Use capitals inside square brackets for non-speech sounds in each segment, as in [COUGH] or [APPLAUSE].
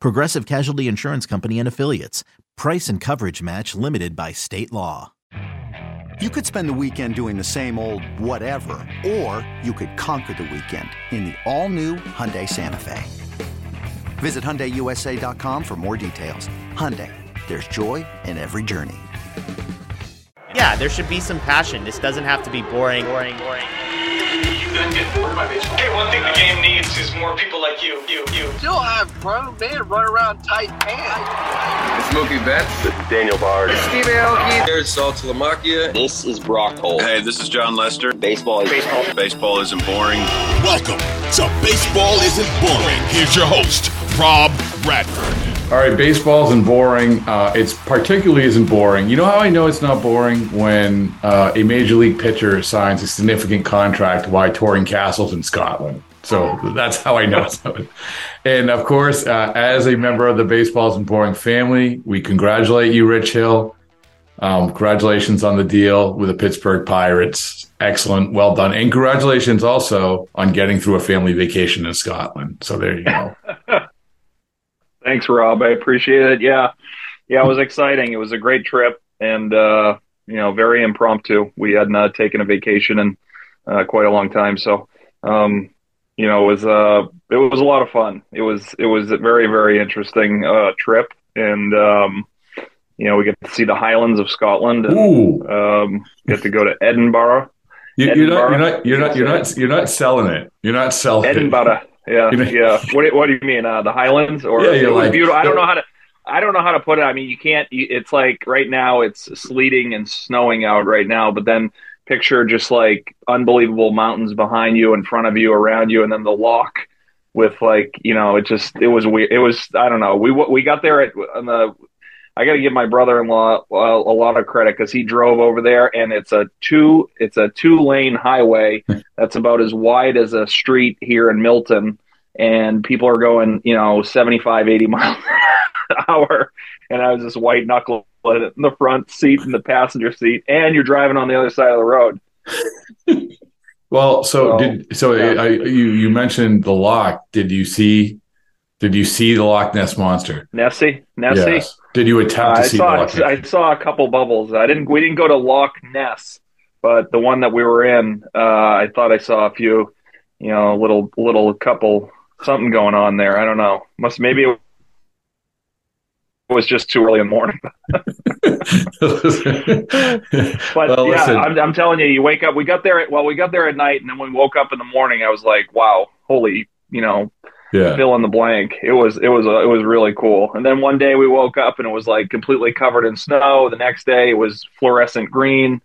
Progressive Casualty Insurance Company and Affiliates. Price and coverage match limited by state law. You could spend the weekend doing the same old whatever, or you could conquer the weekend in the all-new Hyundai Santa Fe. Visit HyundaiUSA.com for more details. Hyundai, there's joy in every journey. Yeah, there should be some passion. This doesn't have to be boring, boring, boring. You done get bored by baseball. Hey, one thing the game needs is more people like you, you, you. Still have uh, grown men run around tight pants. Smokey Betts. This is Daniel Bard. Steve Aoki. There's Saltalamacchia. This is Brock Holt. Hey, this is Jon Lester. Baseball is baseball. Baseball isn't boring. Welcome to Baseball Isn't Boring. Here's your host, Rob Bradford. All right, baseball isn't boring. Uh, it's particularly isn't boring. You know how I know it's not boring when uh, a major league pitcher signs a significant contract while touring castles in Scotland. So that's how I know it's not. And of course, uh, as a member of the Baseball Isn't Boring family, we congratulate you, Rich Hill. Um, congratulations on the deal with the Pittsburgh Pirates. Excellent, well done, and congratulations also on getting through a family vacation in Scotland. So there you go. [LAUGHS] Thanks, Rob. I appreciate it. Yeah. Yeah, it was exciting. It was a great trip and, uh, you know, very impromptu. We hadn't uh, taken a vacation in uh, quite a long time. So, um, you know, it was, uh, it was a lot of fun. It was, it was a very, very interesting, uh, trip. And, um, you know, we get to see the Highlands of Scotland and, um, get to go to Edinburgh. You, you're not, you're not, you're not, you're not, you're not selling it. You're not selling Edinburgh. it. Yeah, yeah. What, do- what do you mean? Uh, the Highlands or Yeah, it was like- beautiful. I don't know how to. I don't know how to put it. I mean, you can't. You, it's like right now it's sleeting and snowing out right now, but then picture just like unbelievable mountains behind you, in front of you, around you, and then the lock with like you know it just it was weird. It was I don't know. We we got there at on the. I got to give my brother-in-law uh, a lot of credit because he drove over there, and it's a two it's a two lane highway that's about as wide as a street here in Milton, and people are going you know 75, 80 [LAUGHS] miles an hour, and I was just white knuckle in the front seat and the passenger seat, and you're driving on the other side of the road. Well, so So, did so yeah. I, you you mentioned the lock. Did you see? Did you see the Loch Ness monster? Nessie, Nessie. Yes. Did you Uh, attempt I to see saw the I saw a couple bubbles. I didn't. We didn't go to Loch Ness, but the one that we were in, uh, I thought I saw a few. You know, a little little couple something going on there. I don't know. Must maybe it was just too early in the morning. [LAUGHS] But Well, yeah. I'm, I'm telling you, you wake up. We got there. At, well, we got there at night, and then we woke up in the morning, I was like, "Wow, holy!" You know, yeah. fill in the blank. It was it was uh, it was really cool. And then one day we woke up and it was like completely covered in snow. The next day it was fluorescent green.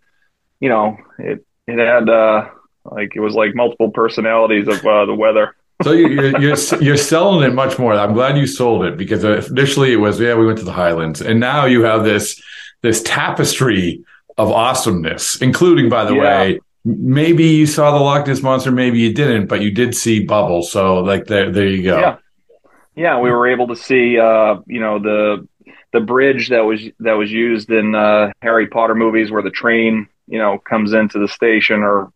You know, it it had uh like it was like multiple personalities of uh, the weather. So you- you're, [LAUGHS] you're you're selling it much more. I'm glad you sold it because initially it was yeah we went to the Highlands, and now you have this this tapestry of awesomeness, including by the Yeah. way, maybe you saw the Loch Ness monster, maybe you didn't, but you did see Bubbles. So like there there you go. Yeah. Yeah, we were able to see uh, you know, the the bridge that was that was used in uh, Harry Potter movies where the train, you know, comes into the station or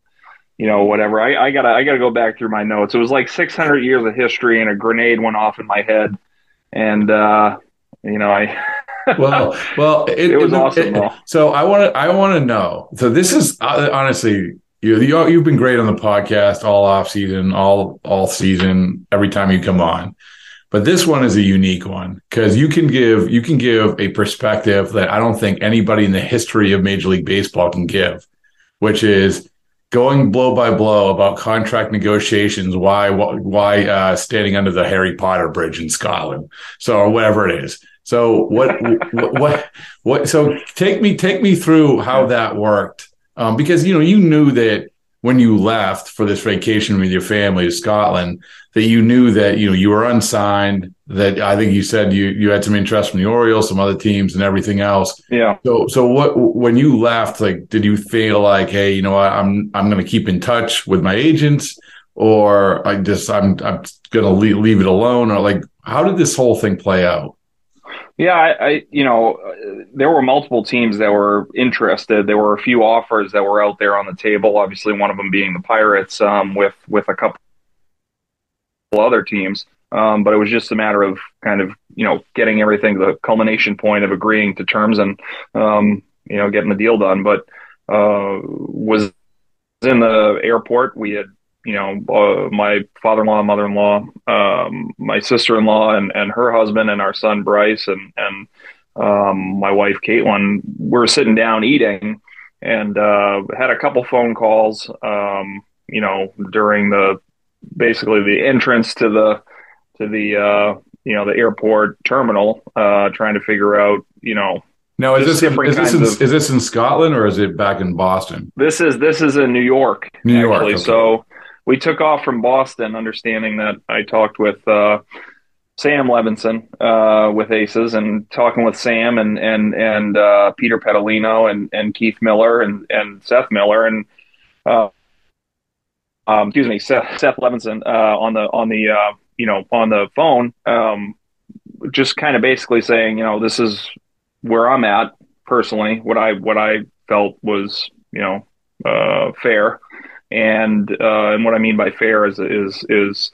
you know, whatever. I, I gotta I gotta go back through my notes. It was like six hundred years of history and a grenade went off in my head. And uh you know, I well, well, it, It was awesome, though. so I want to, I want to know. So this is uh, honestly, you, you, you've been great on the podcast all off season, all all season, every time you come on. But this one is a unique one because you can give you can give a perspective that I don't think anybody in the history of Major League Baseball can give, which is going blow by blow about contract negotiations. Why why uh, standing under the Harry Potter bridge in Scotland? So or whatever it is. So what what, what what? So take me take me through how that worked. Um, because you know you knew that when you left for this vacation with your family to Scotland that you knew that you know you were unsigned that I think you said you you had some interest from the Orioles some other teams and everything else. Yeah. So so what when you left like did you feel like hey you know what, I'm I'm going to keep in touch with my agents? Or I just I'm I'm going to leave, leave it alone? Or like how did this whole thing play out yeah, I, I, you know, there were multiple teams that were interested. There were a few offers that were out there on the table. Obviously, one of them being the Pirates, um, with with a couple other teams. Um, but it was just a matter of kind of you know getting everything to the culmination point of agreeing to terms and um, you know getting the deal done. But uh, was in the airport. We had you know, uh, my father-in-law, mother-in-law, um, my sister-in-law, and, and her husband, and our son Bryce, and and um, my wife Caitlin. We were sitting down eating, and uh, had a couple phone calls. Um, you know, during the basically the entrance to the to the uh, you know the airport terminal, uh, trying to figure out you know now, is this, in, is, this in, of, is this in Scotland or is it back in Boston? This is this is in New York. New York. Okay. So we took off from Boston, understanding that I talked with uh, Sam Levinson uh, with Aces, and talking with Sam and and and uh, Peter Pedalino and and Keith Miller and and Seth Miller and uh, um, excuse me Seth, Seth Levinson uh, on the on the uh, you know on the phone, um, just kind of basically saying you know this is where I'm at personally, what I what I felt was you know fair and uh, and what I mean by fair is is is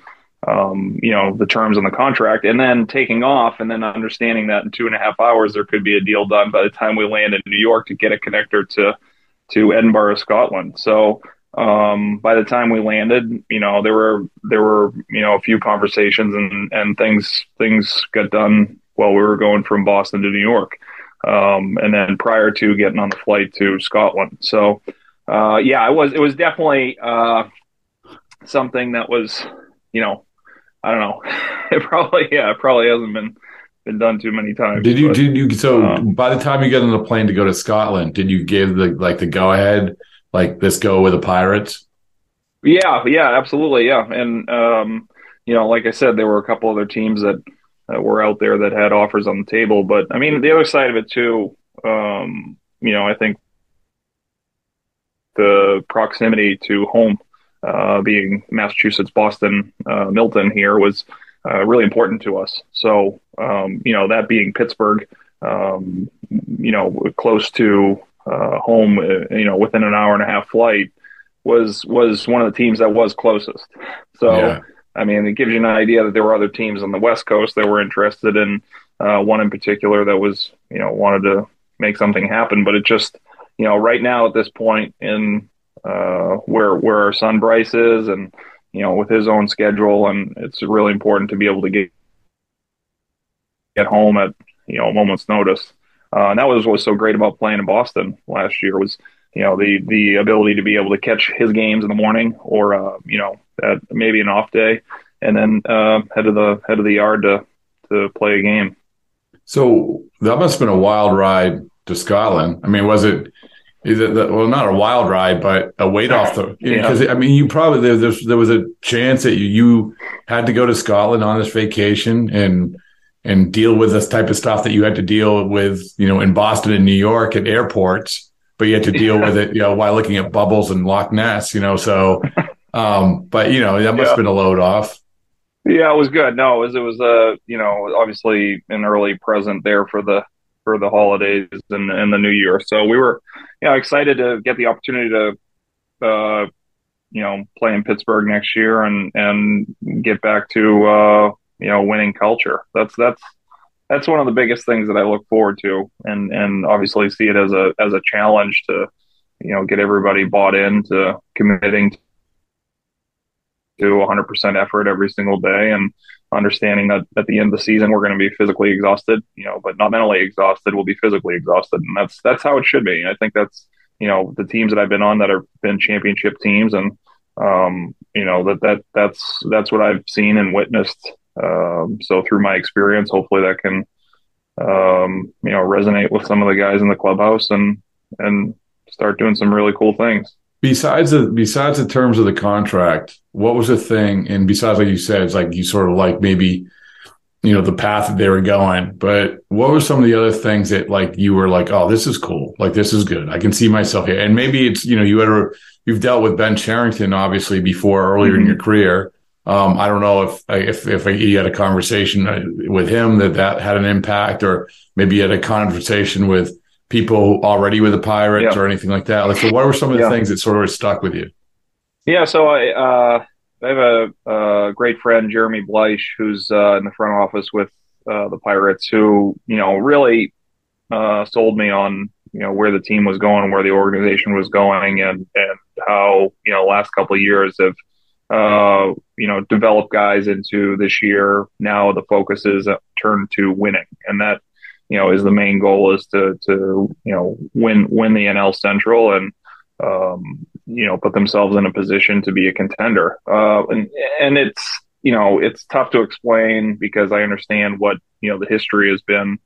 um, you know the terms on the contract, and then taking off, and then understanding that in two and a half hours there could be a deal done by the time we land in New York to get a connector to to Edinburgh, Scotland. So um, by the time we landed, you know there were there were you know a few conversations and and things things got done while we were going from Boston to New York, um, and then prior to getting on the flight to Scotland. So uh, yeah, it was it was definitely uh, something that was, you know, I don't know. [LAUGHS] It probably yeah, it probably hasn't been been done too many times. Did you but, did you so uh, by the time you get on the plane to go to Scotland, did you give the like the go ahead like this go with the Pirates? Yeah, yeah, absolutely, yeah. And um, you know, like I said, there were a couple other teams that, that were out there that had offers on the table, but I mean, the other side of it too, um, you know, I think the proximity to home, uh, being Massachusetts, Boston, uh, Milton here was uh, really important to us. So, um, you know, that being Pittsburgh, um, you know, close to uh, home, uh, you know, within an hour and a half flight was was one of the teams that was closest. So, yeah. I mean, it gives you an idea that there were other teams on the West Coast that were interested in uh, one in particular that was, you know, wanted to make something happen, but it just you know, right now at this point in uh, where where our son Bryce is, and you know, with his own schedule, and it's really important to be able to get get home at you know a moment's notice. Uh, and that was what was so great about playing in Boston last year was you know the the ability to be able to catch his games in the morning or uh, you know at maybe an off day and then uh, head to the head of the yard to to play a game. So that must have been a wild ride to Scotland. I mean, was it? Is it the, well, not a wild ride, but a weight off the [LAUGHS] because yeah. I mean, you probably there, there was a chance that you you had to go to Scotland on this vacation and and deal with this type of stuff that you had to deal with, you know, in Boston and New York at airports, but you had to [LAUGHS] deal with it, you know, while looking at bubbles and Loch Ness, you know. So, [LAUGHS] um, but you know, that must yeah. have been a load off. Yeah, it was good. No, it was it was a uh, you know obviously an early present there for the for the holidays and, and the new year. So we were, you know, excited to get the opportunity to, uh, you know, play in Pittsburgh next year and, and get back to, uh, you know, winning culture. That's, that's, that's one of the biggest things that I look forward to and, and obviously see it as a, as a challenge to, you know, get everybody bought into committing to 100% effort every single day. And, understanding that at the end of the season we're going to be physically exhausted, you know, but not mentally exhausted. We'll be physically exhausted, and that's that's how it should be. I think that's you know the teams that I've been on that have been championship teams, and um, you know that that that's that's what I've seen and witnessed. Um, so through my experience, hopefully that can um, you know resonate with some of the guys in the clubhouse and and start doing some really cool things. Besides the besides the terms of the contract, what was the thing? And besides, like you said, it's like you sort of like maybe you know the path that they were going. But what were some of the other things that like you were like, oh, this is cool, like this is good. I can see myself here. And maybe it's you know you had a you've dealt with Ben Cherington obviously before earlier mm-hmm. in your career. Um, I don't know if if if you had a conversation uh, with him that that had an impact, or maybe you had a conversation with people already with the Pirates yeah. or anything like that? Like, so what were some of the yeah. things that sort of stuck with you? Yeah, so I uh, I have a, a, great friend, Jeremy Bleich, who's uh, in the front office with uh, the Pirates, who you know really uh, sold me on you know where the team was going, where the organization was going, and and how you know last couple of years have uh, you know developed guys into this year. Now the focus is turned to winning, and that you know, is the main goal is to to you know win win the NL Central and um, you know put themselves in a position to be a contender. Uh, and and it's you know it's tough to explain because I understand what you know the history has been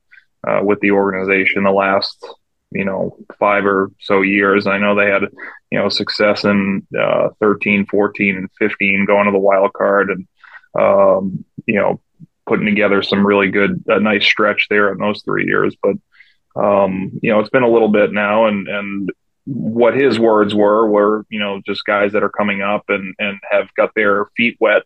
uh, with the organization the last you know five or so years. I know they had you know success in uh, 13, 14, and 15 going to the wild card and um, you know putting together some really good, a nice stretch there in those three years. But um, you know, it's been a little bit now, and and what his words were were you know just guys that are coming up and and have got their feet wet,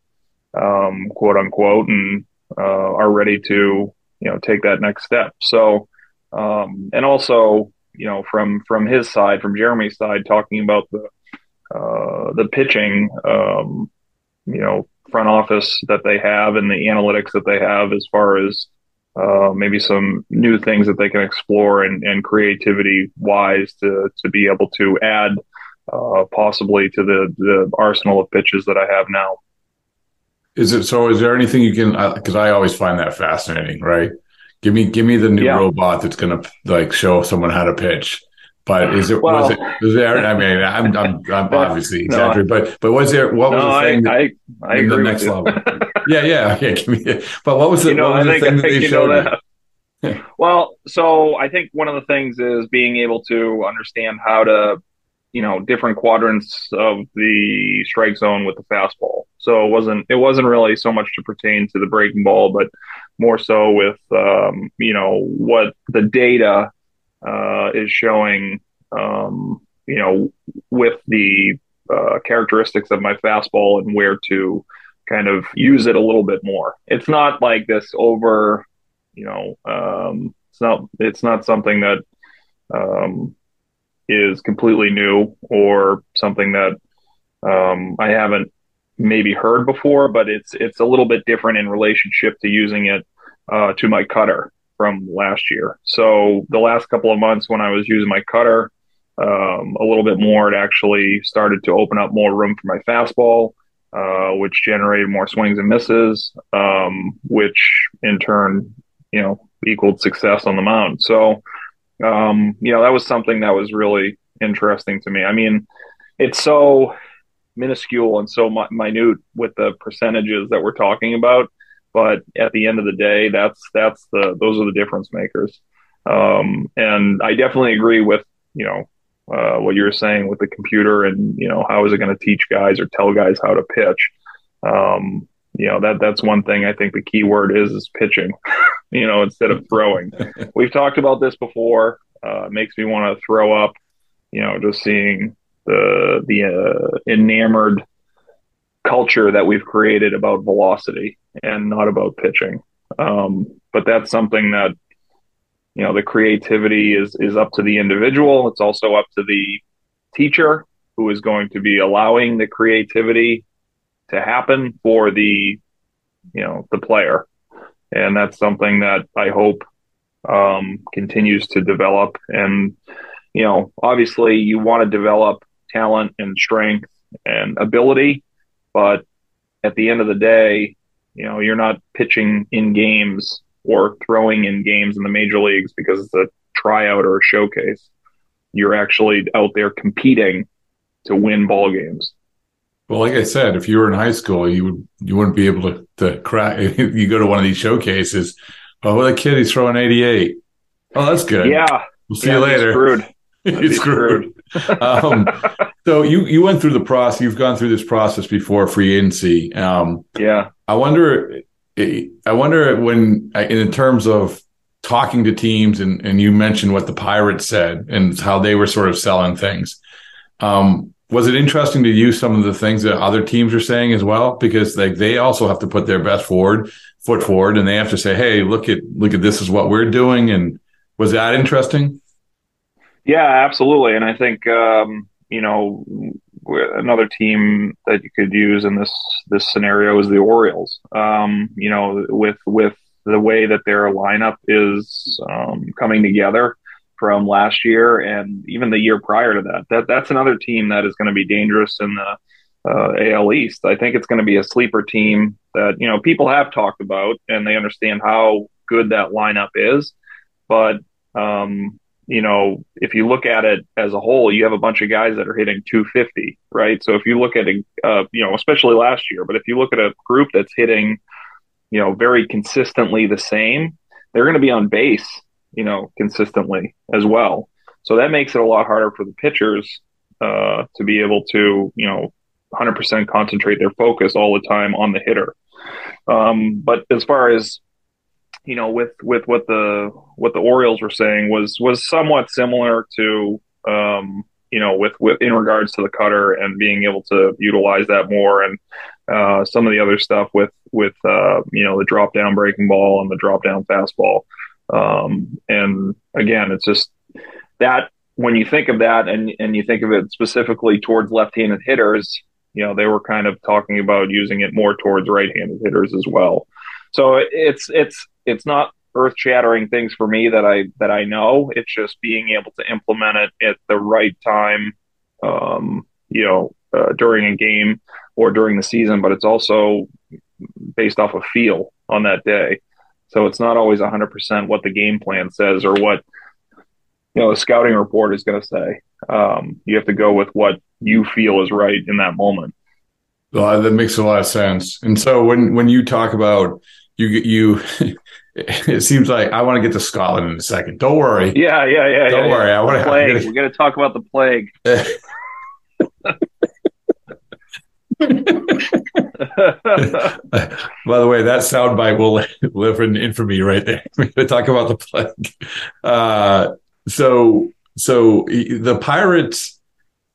um, quote unquote, and uh, are ready to you know take that next step. So um, and also you know from from his side, from Jeremy's side, talking about the uh, the pitching, um, you know, front office that they have and the analytics that they have as far as uh, maybe some new things that they can explore and, and creativity wise to, to be able to add uh, possibly to the, the arsenal of pitches that I have now. Is it so? Is there anything you can? Because I always find that fascinating. Right? Give me give me the new yeah. robot that's going to like show someone how to pitch. But is it well, was it was there? I mean, I'm I'm, [LAUGHS] I'm obviously exaggerating, no, but but was there what was no, the thing? I I, I in the next level. yeah, yeah, okay. But what was the, you know, what was the thing that they showed you? well, so I think one of the things is being able to understand how to, you know, different quadrants of the strike zone with the fastball. So it wasn't it wasn't really so much to pertain to the breaking ball, but more so with um, you know what the data uh, is showing, um, you know, with the uh, characteristics of my fastball and where to kind of use it a little bit more. It's not like this over, you know, um, it's not it's not something that um, is completely new or something that um, I haven't maybe heard before, but it's it's a little bit different in relationship to using it uh, to my cutter from last year. So the last couple of months when I was using my cutter um, a little bit more, it actually started to open up more room for my fastball, uh, which generated more swings and misses, um, which in turn, you know, equaled success on the mound. So, um, you know, that was something that was really interesting to me. I mean, it's so minuscule and so minute with the percentages that we're talking about but at the end of the day, that's that's the those are the difference makers. Um, and I definitely agree with you know uh, what you're saying with the computer and you know how is it going to teach guys or tell guys how to pitch. Um, you know that that's one thing I think the key word is is pitching. [LAUGHS] you know instead of throwing. [LAUGHS] We've talked about this before. Uh, it makes me want to throw up. You know, just seeing the the uh, enamored culture that we've created about velocity and not about pitching. Um, but that's something that you know the creativity is is up to the individual. It's also up to the teacher who is going to be allowing the creativity to happen for the you know the player, and that's something that I hope um, continues to develop. And you know, obviously, you want to develop talent and strength and ability but at the end of the day, You know, you're not pitching in games or throwing in games in the major leagues because it's a tryout or a showcase. You're actually out there competing to win ball games. Well, like I said, if you were in high school, you would you wouldn't be able to, to crack. [LAUGHS] you go to one of these showcases. Oh, well, that kid, he's throwing 88. Oh, that's good. Yeah. We'll see yeah, you later. Screwed. [LAUGHS] He's screwed. [LAUGHS] um, so you you went through the process. You've gone through this process before free agency. Um, yeah. I wonder. I wonder when, in terms of talking to teams, and and you mentioned what the Pirates said and how they were sort of selling things. Um, was it interesting to use some of the things that other teams are saying as well? Because like they also have to put their best forward foot forward, and they have to say, "Hey, look at look at this is what we're doing." And was that interesting? Yeah, absolutely. And I think um, you know another team that you could use in this this scenario is the Orioles. Um, you know, with with the way that their lineup is um, coming together from last year and even the year prior to that, that that's another team that is going to be dangerous in the uh, AL East. I think it's going to be a sleeper team that you know people have talked about and they understand how good that lineup is, but um, you know, if you look at it as a whole, you have a bunch of guys that are hitting 250, right? So if you look at a, uh, you know, especially last year, but if you look at a group that's hitting, you know, very consistently the same, they're going to be on base, you know, consistently as well. So that makes it a lot harder for the pitchers uh, to be able to, you know, 100% concentrate their focus all the time on the hitter. Um, but as far as you know, with with what the what the Orioles were saying was was somewhat similar to um, you know with with in regards to the cutter and being able to utilize that more and uh, some of the other stuff with with uh, you know the drop down breaking ball and the drop down fastball. Um, and again, it's just that when you think of that and and you think of it specifically towards left-handed hitters, you know they were kind of talking about using it more towards right-handed hitters as well. So it's it's it's not earth shattering things for me that I that I know. It's just being able to implement it at the right time, um, you know, uh, during a game or during the season. But it's also based off of feel on that day. So it's not always 100% what the game plan says or what you know the scouting report is going to say. Um, you have to go with what you feel is right in that moment. Well, that makes a lot of sense. And so when when you talk about you you [LAUGHS] it seems like I want to get to Scotland in a second. Don't worry. Yeah, yeah, yeah. Don't yeah, worry. Yeah. I want to. Plague. We're going to talk about the plague. [LAUGHS] By the way, that soundbite will live in infamy right there. [LAUGHS] We're going to talk about the plague. Uh, so, so the pirates,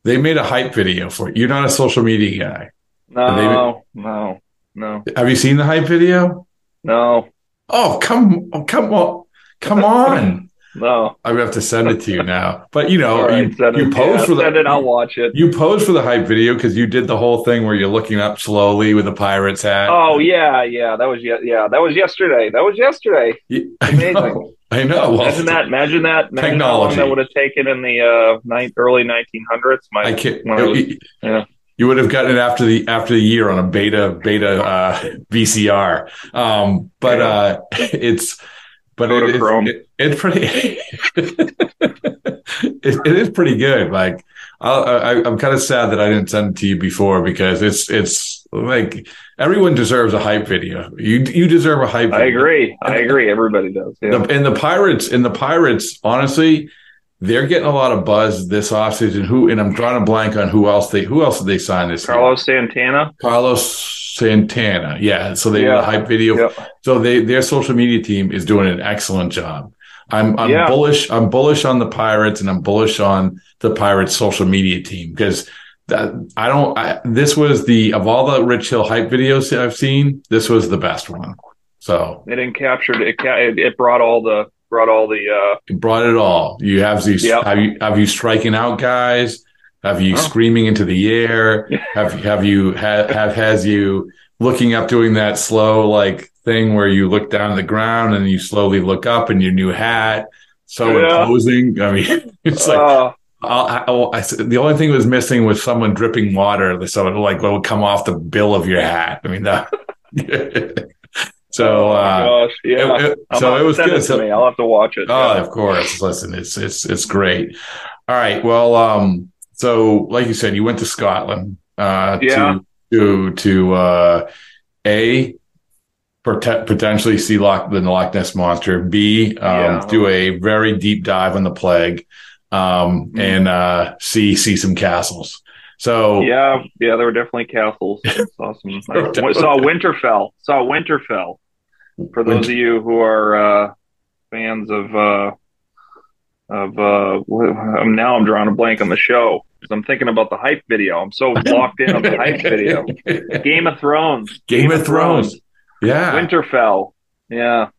they made a hype video for it. You're not a social media guy. No, no, no. Have you seen the hype video? No. Oh, come, oh, come on, come [LAUGHS] on. no, I have to send it to you now. But you know, right, you, you pose yeah, for the. Send it. I'll watch it. You pose for the hype video because you did the whole thing where you're looking up slowly with a pirate's hat. Oh yeah, yeah. That was yeah. That was yesterday. That was yesterday. Yeah, Amazing. I know. I know. Well, imagine that. Imagine that. Imagine technology that would have taken in the uh, ninth, early 1900s. My, I can't. when I was, yeah. You would have gotten it after the after the year on a beta beta uh, VCR. Um, but uh, [LAUGHS] it's but it, it's, it, it's pretty. [LAUGHS] it, it is pretty good. Like I'll, I, I'm kind of sad that I didn't send it to you before because it's it's like everyone deserves a hype video. You you deserve a hype. I video. agree. I agree. Everybody does. Yeah. The, and the Pirates, and the Pirates, honestly, they're getting a lot of buzz this offseason. Who and I'm drawing a blank on who else they who else did they sign this year? Carlos Santana. Carlos Santana. Yeah. So they did a hype video. Yep. So they their social media team is doing an excellent job. I'm I'm Yeah. bullish. I'm bullish on the Pirates and I'm bullish on the Pirates social media team because that I don't. I, this was the of all the Rich Hill hype videos I've seen. This was the best one. So It encaptured It, it brought all the brought all the. uh brought it all. You have these. Yep. Have you have you striking out guys? Have you Oh. screaming into the air? have have you have, have has you looking up doing that slow like thing where you look down at the ground and you slowly look up in your new hat, so Yeah. imposing. I mean, [LAUGHS] it's like uh, I, I, I, the only thing was missing was someone dripping water, so it like what would come off the bill of your hat. I mean that [LAUGHS] [LAUGHS] so, oh uh, gosh, yeah. it- it- so it was good. to So- me. I'll have to watch it. Oh, yeah. of course. Listen, it's it's it's great. All right. Well, um, so like you said, you went to Scotland, uh, Yeah. to to to uh, a prote- potentially see Loch the Loch Ness monster. B um, Yeah. do a very deep dive on the plague, um, Mhm. and uh, see see some castles. So Yeah, yeah, there were definitely castles. saw some. [LAUGHS] I saw Winterfell. Saw Winterfell. For those of you who are uh, fans of uh, of uh, now, I'm drawing a blank on the show 'cause I'm thinking about the hype video. I'm so locked in on the hype video. [LAUGHS] Game of Thrones. Game of Thrones. Yeah. Winterfell. Yeah.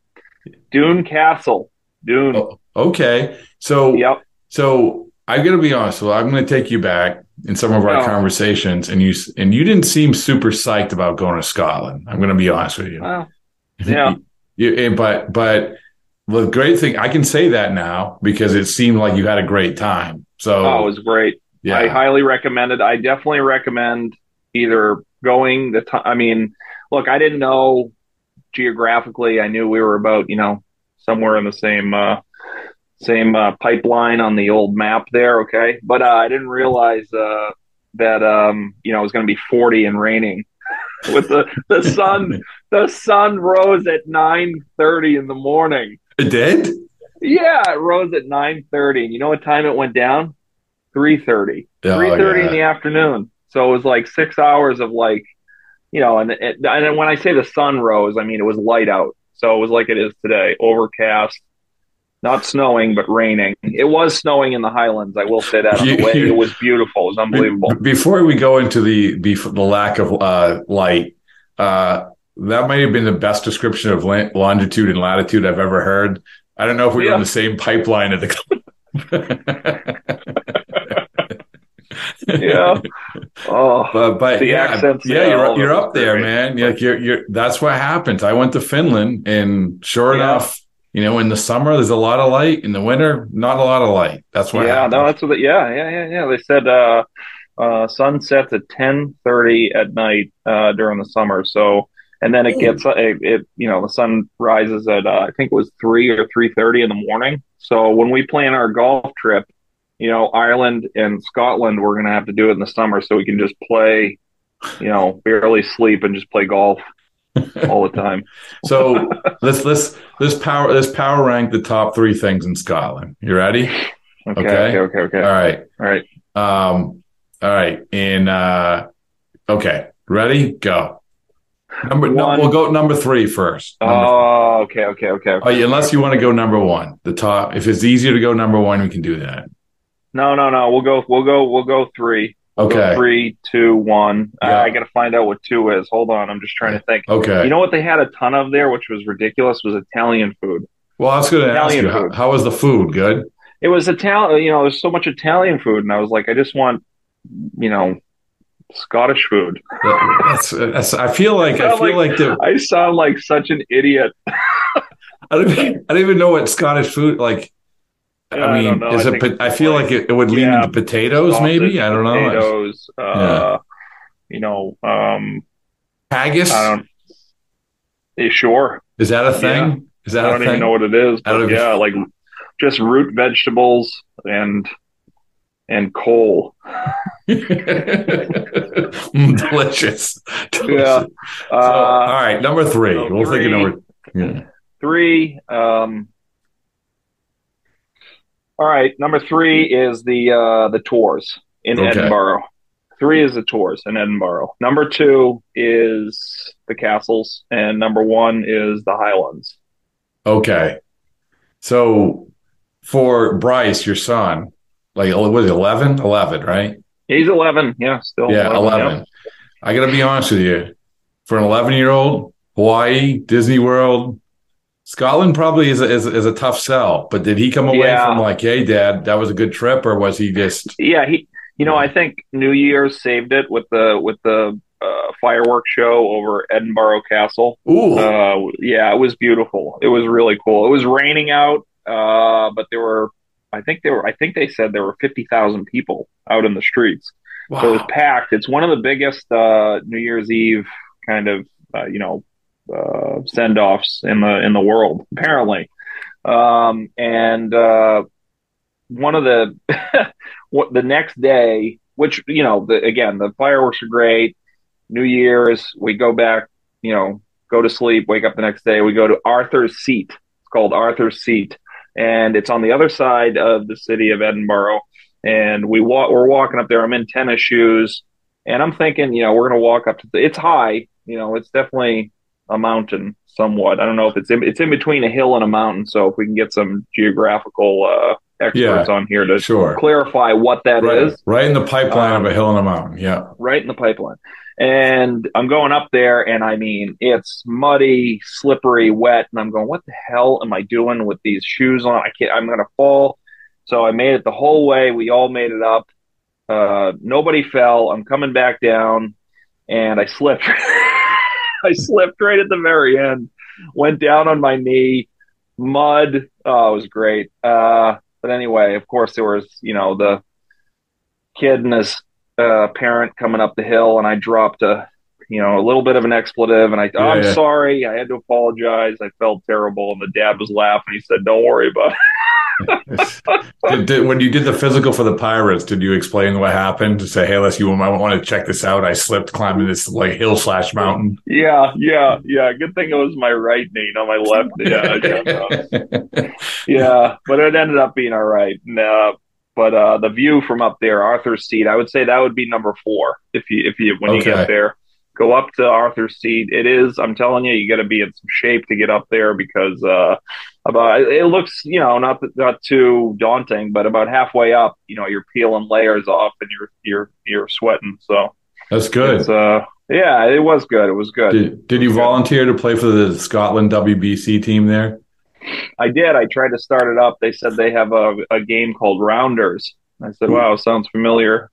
Doune Castle. Doune. Oh, okay. So Yep. So I got to be honest. So I'm going to take you back in some of our Oh. conversations, and you and you didn't seem super psyched about going to Scotland. I'm going to be honest with you. Well, yeah. [LAUGHS] You- and- but but the great thing I can say that now because it seemed like you had a great time. So Oh, it was great. yeah, I highly recommend it. I definitely recommend either going the time. I mean, look, I didn't know geographically. I knew we were about, you know, somewhere in the same, uh, same, uh, pipeline on the old map there. Okay. But, uh, I didn't realize, uh, that, um, you know, it was going to be 40 and raining with the, the sun, the sun rose at 930 in the morning. it did. Yeah, it rose at nine thirty. And you know what time it went down? Three thirty. Oh, Three thirty yeah. in the afternoon. So it was like six hours of like, you know, and and then when I say the sun rose, I mean it was light out. So it was like it is today, overcast, not snowing but raining. It was snowing in the Highlands. I will say that on the way. It was beautiful. It was unbelievable. Before we go into the the lack of uh, light, uh, that might have been the best description of longitude and latitude I've ever heard. I don't know if we were on the same pipeline at the. [LAUGHS] Yeah. Oh, [LAUGHS] But but The yeah, accents, yeah, yeah, you're you're up there, man. Like you're you're that's what happens. I went to Finland, and sure Yeah. enough, you know, in the summer there's a lot of light. In the winter, not a lot of light. That's what yeah, no, that's what. They, yeah, yeah, yeah, yeah. They said uh, uh, sun sets at ten thirty at night uh, during the summer. So, and then it gets it, it. You know, the sun rises at uh, I think it was three or three thirty in the morning. So when we plan our golf trip, you know, Ireland and Scotland, we're gonna have to do it in the summer so we can just play. You know, barely sleep and just play golf [LAUGHS] all the time. So let's let's let's power let's power rank the top three things in Scotland. You ready? Okay, Okay. okay, okay. All right. All right. Um. All right. In uh. Okay. Ready? Go. Number. No, we'll go number three first. Number Oh, okay, okay, okay. okay. Oh, yeah, unless you want to go number one, the top. If it's easier to go number one, we can do that. No, no, no. We'll go. We'll go. We'll go three. Okay. three, two, one. Uh, Yeah. I got to find out what two is. Hold on. I'm just trying to think. Okay. You know what they had a ton of there, which was ridiculous, was Italian food. well, I was going to ask you, how, how was the food? Good. It was Italian. You know, there's so much Italian food, and I was like, I just want, you know, Scottish food. That's, that's, I feel like I Sound feel like, the, I sound like such an idiot. [LAUGHS] I don't even, I don't even know what Scottish food like. I mean, is I it? I feel like- like it, it would lean Yeah, into potatoes, Sausage, maybe. I don't know. Potatoes. Uh, Yeah. You know, um, Haggis I don't. Yeah, sure. is that a thing? Is that I don't thing? even know what it is, but yeah, like just root vegetables and and coal. Mm, [LAUGHS] delicious. [LAUGHS] Yeah. Delicious. Uh, all right, number three. so we'll think three. of number. Yeah. Three. Um, all right, number three is the uh, the tours in Okay. Edinburgh. Three is the tours in Edinburgh. Number two is the castles, and number one is the Highlands. Okay. So for Bryce, your son, like what was it, 11? 11, right? He's eleven. Yeah, still Yeah, 11. I got to be honest with you. For an 11 year old, Hawaii, Disney World, Scotland probably is a, is, is a tough sell. But did he come away Yeah. from like, hey, dad, that was a good trip? Or was he just, Yeah, he. You know, I think New Year's saved it with the with the uh, fireworks show over Edinburgh Castle. ooh, Uh, yeah, it was beautiful. It was really cool. It was raining out, uh, but there were, I think there were, I think they said there were fifty thousand people out in the streets. So it was packed. It's one of the biggest uh, New Year's Eve kind of uh, you know uh, send offs in the in the world apparently. Um, and uh, one of the [LAUGHS] what the next day, which you know, the, again, the fireworks are great. New Year's, we go back, you know, go to sleep, wake up the next day. We go to Arthur's Seat. It's called Arthur's Seat, and it's on the other side of the city of Edinburgh. And we walk, we're walking up there. I'm in tennis shoes, and I'm thinking, you know, we're gonna walk up to. The, it's high, you know, it's definitely a mountain somewhat. I don't know if it's in, it's in between a hill and a mountain. So if we can get some geographical uh, experts Yeah, on here to sure. clarify what that is, right, right in the pipeline Um, of a hill and a mountain. Yeah. right in the pipeline. And I'm going up there, and I mean, it's muddy, slippery, wet, and I'm going, "What the hell am I doing with these shoes on? I can't. I'm going to fall." So I made it the whole way. We all made it up. Uh, nobody fell. I'm coming back down, and I slipped. [LAUGHS] [LAUGHS] I slipped right at the very end. Went down on my knee, mud. Oh, it was great. Uh, but anyway, of course, there was you know the kid and his uh, parent coming up the hill, and I dropped a you know a little bit of an expletive, and I oh, Yeah, I'm yeah. sorry. I had to apologize. I felt terrible, and the dad was laughing. He said, "Don't worry about it." [LAUGHS] Did, did, when you did the physical for the Pirates, did you explain what happened? To say, hey, let's you might want to check this out. I slipped climbing this like hill slash mountain. Yeah, yeah, yeah. Good thing it was my right knee, not my left. Yeah, yeah, no. [LAUGHS] yeah, but it ended up being all right. And, uh, but uh, the view from up there, Arthur's Seat, I would say that would be number four if you if you when you get there. Go up to Arthur's Seat. It is. I'm telling you, you got to be in some shape to get up there because uh, about it looks, you know, not not too daunting, but about halfway up, you know, you're peeling layers off and you're you're you're sweating. So That's good. uh, yeah, it was good. It was good. Did, did you volunteer to play for the Scotland WBC team there? I did. I tried to start it up. They said they have a, a game called Rounders. I said, "Wow, sounds familiar."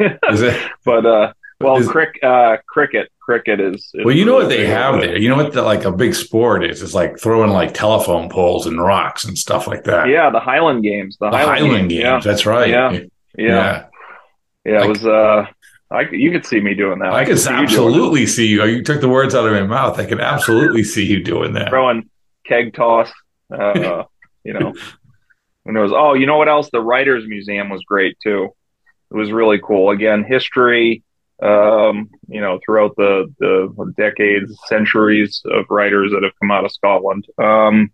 Is it? [LAUGHS] but uh, well, Is- crick, uh, cricket, cricket is. is Well, you know what they have there. You know what the, like a big sport is? It's like throwing like telephone poles and rocks and stuff like that. Yeah, the Highland Games. The, the Highland, games. Yeah, That's right. Yeah. yeah, yeah. it was. Uh, I you could see me doing that. I could see you absolutely see you. You took the words out of my mouth. I could absolutely see you doing that. throwing keg toss. Uh, [LAUGHS] you know, and it was. Oh, you know what else? The Writers Museum was great too. It was really cool. Again, history. Um, you know, throughout the the decades, centuries of writers that have come out of Scotland. Um,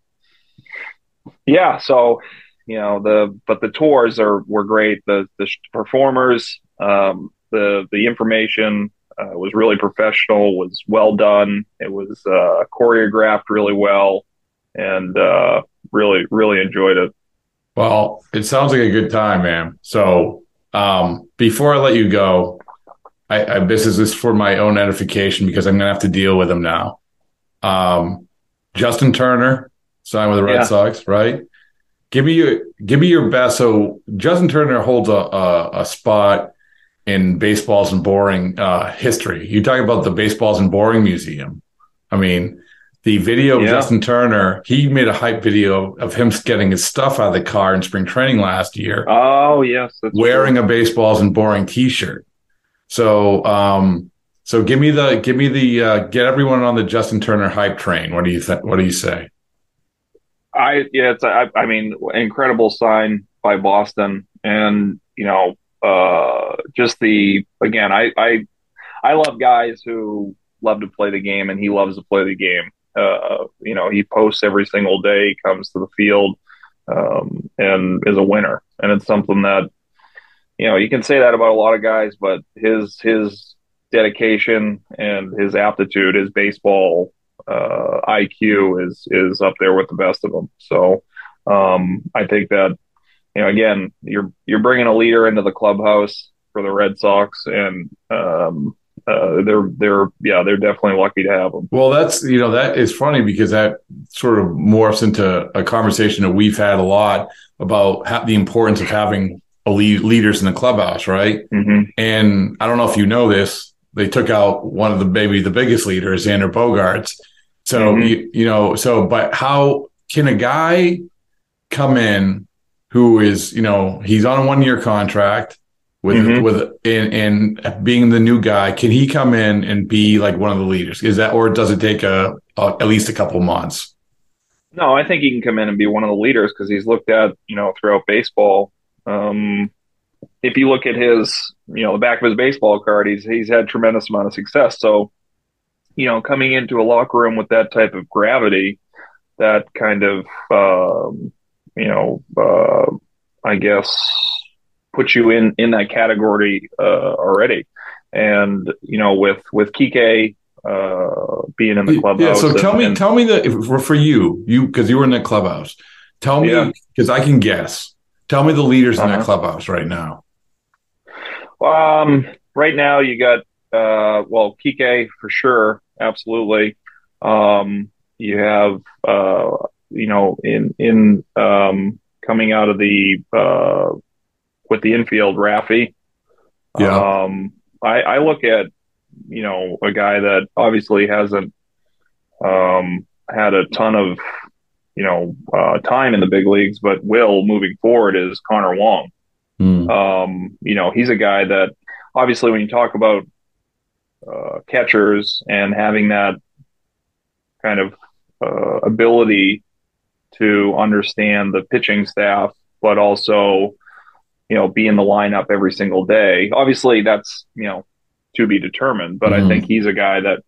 yeah, so you know the but the tours are were great. The the performers, um, the the information uh, was really professional. Was well done. It was uh, choreographed really well, and uh, really really enjoyed it. Well, it sounds like a good time, man. So, um, before I let you go, I, I this is this for my own edification because I'm gonna have to deal with him now. Um, Justin Turner signed with the Red Yeah. Sox, right? Give me your give me your best. So Justin Turner holds a a, a spot in Baseball Isn't Boring uh, history. You talk about the Baseball Isn't Boring museum. I mean, the video of Yeah. Justin Turner. He made a hype video of him getting his stuff out of the car in spring training last year Oh yes, that's wearing a Baseball Isn't Boring t-shirt. So, um, so give me the, give me the, uh, get everyone on the Justin Turner hype train. What do you think? What do you say? I yeah, it's I, I mean, incredible sign by Boston, and you know, uh, just the again, I I I love guys who love to play the game, and he loves to play the game. Uh, you know, he posts every single day, comes to the field, um, and is a winner, and it's something that you know you can say that about a lot of guys, but his his dedication and his aptitude, his baseball uh, IQ is is up there with the best of them. So um, I think that you know again you're you're bringing a leader into the clubhouse for the Red Sox, and um, uh, they're they're yeah they're definitely lucky to have him. Well, that's, you know, that is funny because that sort of morphs into a conversation that we've had a lot about ha- the importance of having leaders in the clubhouse, right? Mm-hmm. And I don't know if you know this, they took out one of the maybe the biggest leaders, Xander Bogaerts. So Mhm. you, you know, so but how can a guy come in who is, you know, he's on a one year contract with Mhm. with in, in being the new guy. Can he come in and be like one of the leaders? Is that or does it take a, a at least a couple months? No, I think he can come in and be one of the leaders because he's looked at, you know, throughout baseball. Um, if you look at his, you know, the back of his baseball card, he's he's had tremendous amount of success. So, you know, coming into a locker room with that type of gravity, that kind of, um, you know, uh, I guess, puts you in in that category uh, already. And you know, with with Kike uh, being in the clubhouse. Yeah. So tell and- me, and- tell me that for, for you, you because you were in the clubhouse. Tell me Yeah. because I can guess. Tell me the leaders in Uh-huh. that clubhouse right now. Um, right now you got uh, well, Kike for sure, absolutely. Um, you have uh, you know, in in um, coming out of the uh, with the infield, Raffy. Yeah. Um, I, I look at you know a guy that obviously hasn't um, had a ton of you know uh, time in the big leagues, but will moving forward is Connor Wong. Hmm. Um, you know, he's a guy that obviously when you talk about uh, catchers and having that kind of uh, ability to understand the pitching staff, but also, you know, be in the lineup every single day. Obviously, that's you know to be determined, but I Mhm. think he's a guy that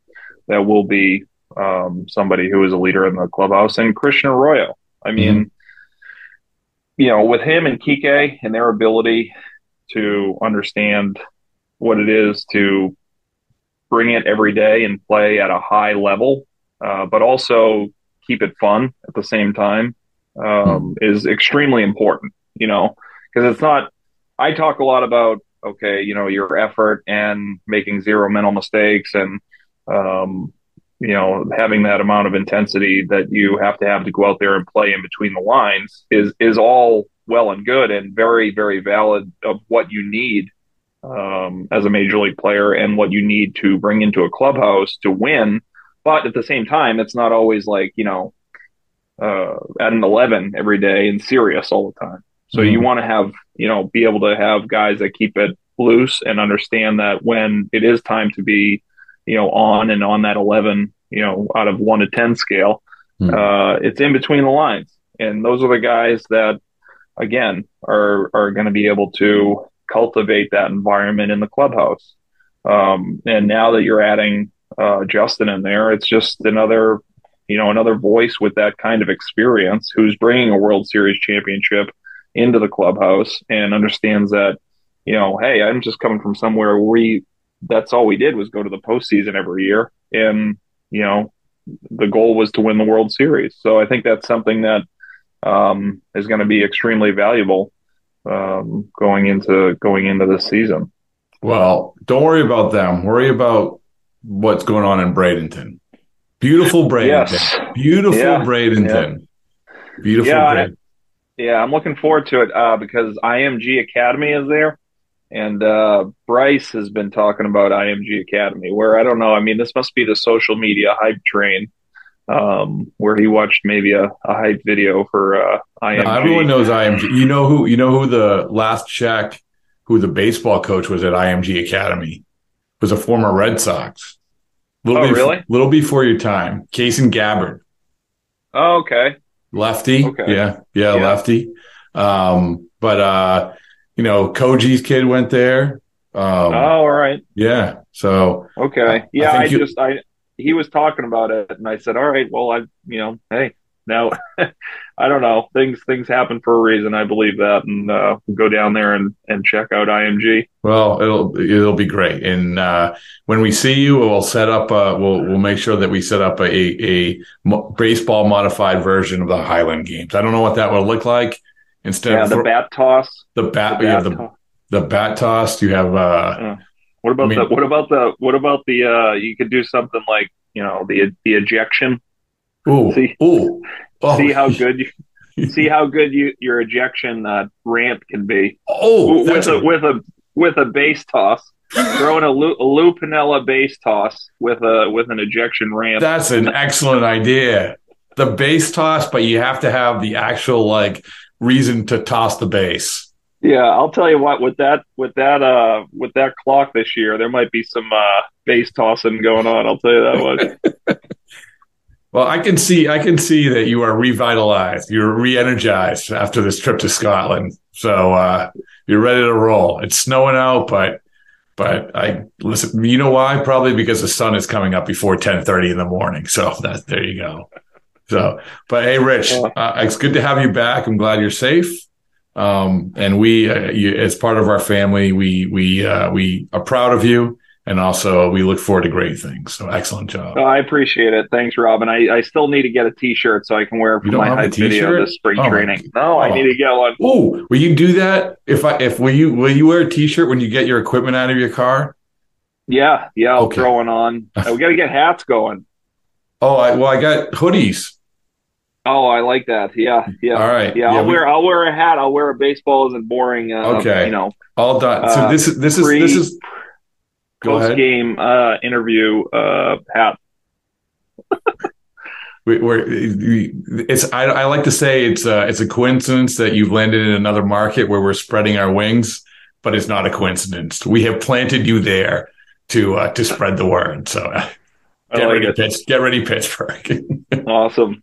that will be um, somebody who is a leader in the clubhouse. And Christian Arroyo, I mean, you know, with him and Kike and their ability to understand what it is to bring it every day and play at a high level, uh, but also keep it fun at the same time um, is extremely important, you know, because it's not, I talk a lot about, okay, you know, your effort and making zero mental mistakes and, um, you know, having that amount of intensity that you have to have to go out there and play in between the lines is is all well and good and very very valid of what you need um, as a major league player and what you need to bring into a clubhouse to win. But at the same time, it's not always like you know uh, at an eleven every day and serious all the time. So you Mhm. want to have you know be able to have guys that keep it loose and understand that when it is time to be you know on and on that 11 you know out of 1 to 10 scale Hmm. uh, it's in between the lines and those are the guys that again are are going to be able to cultivate that environment in the clubhouse um, and now that you're adding uh, Justin in there it's just another you know another voice with that kind of experience who's bringing a World Series championship into the clubhouse and understands that you know hey I'm just coming from somewhere where we that's all we did was go to the postseason every year and you know the goal was to win the World Series. So I think that's something that um, is going to be extremely valuable um, going into going into this season. Well, don't worry about them. Worry about what's going on in Bradenton. Beautiful Bradenton. Yes. Beautiful Yeah. Bradenton. Beautiful Yeah, I, yeah, I'm looking forward to it uh, because IMG Academy is there, and uh, Bryce has been talking about IMG Academy. Where I don't know, I mean, this must be the social media hype train, um, where he watched maybe a, a hype video for uh, IMG. Everyone knows IMG. You know who? You know who the last check, who the baseball coach was at IMG Academy, was a former Red Sox. Little Oh, bef- really? Little before your time, Kason Gabbard, Oh, okay. lefty. Okay. Yeah, yeah, Yeah. lefty. Um, but uh, you know, Koji's kid went there. Um, oh, all right. yeah. So Okay. Yeah, I, think you- just I he was talking about it and I said, All right, well I you know, hey, now [LAUGHS] I don't know. Things things happen for a reason, I believe that and uh we'll go down there and, and check out IMG. Well, it'll it'll be great, and uh, when we see you, we'll set up. Uh, we'll we'll make sure that we set up a, a mo- baseball modified version of the Highland Games. I don't know what that will look like. Instead Yeah, of the for- bat toss. the bat, the you have bat the toss. the bat toss. You have uh, What about I mean- the what about the what about the uh you could do something like, you know, the the ejection. ooh See- ooh. Oh, See how good you [LAUGHS] see how good you your ejection uh, ramp can be. Oh, with a a, with a with a base toss, throwing a Lou, a Lou Piniella base toss with a with an ejection ramp. that's an excellent idea. The base toss, but you have to have the actual like reason to toss the base. Yeah, I'll tell you what. With that, with that, uh, with that clock this year, there might be some uh, base tossing going on. I'll tell you that much. [LAUGHS] well, I can see, I can see that you are revitalized. You're re-energized after this trip to Scotland. So uh, you're ready to roll. It's snowing out, but but I listen. You know why? Probably because the sun is coming up before ten thirty in the morning. So [LAUGHS] that there you go. So, but hey, Rich, uh, it's good to have you back. I'm glad you're safe. Um, and we, uh, you, as part of our family, we we uh, we are proud of you, and also we look forward to great things. So excellent job. Oh, I appreciate it. Thanks, Robin. I, I still need to get a T-shirt so I can wear it for my hype video this spring oh, training. No, oh. I need to get one. Oh, will you do that? If I if will you will you wear a T-shirt when you get your equipment out of your car? Yeah, yeah. I'll okay. throw one on. [LAUGHS] we got to get hats going. Oh, I, well, I got hoodies. Oh, I like that. Yeah, yeah. All right. Yeah, I'll we, wear I'll wear a hat. I'll wear a baseball isn't boring. Uh, okay. You know, all done. So uh, this is this is pre, this is post game uh, interview uh, hat. we, are it's I, I, like to say it's a, it's a coincidence that you've landed in another market where we're spreading our wings, but it's not a coincidence. We have planted you there to uh, to spread the word. So uh, get like ready, Pitch, get ready, Pittsburgh. [LAUGHS] awesome.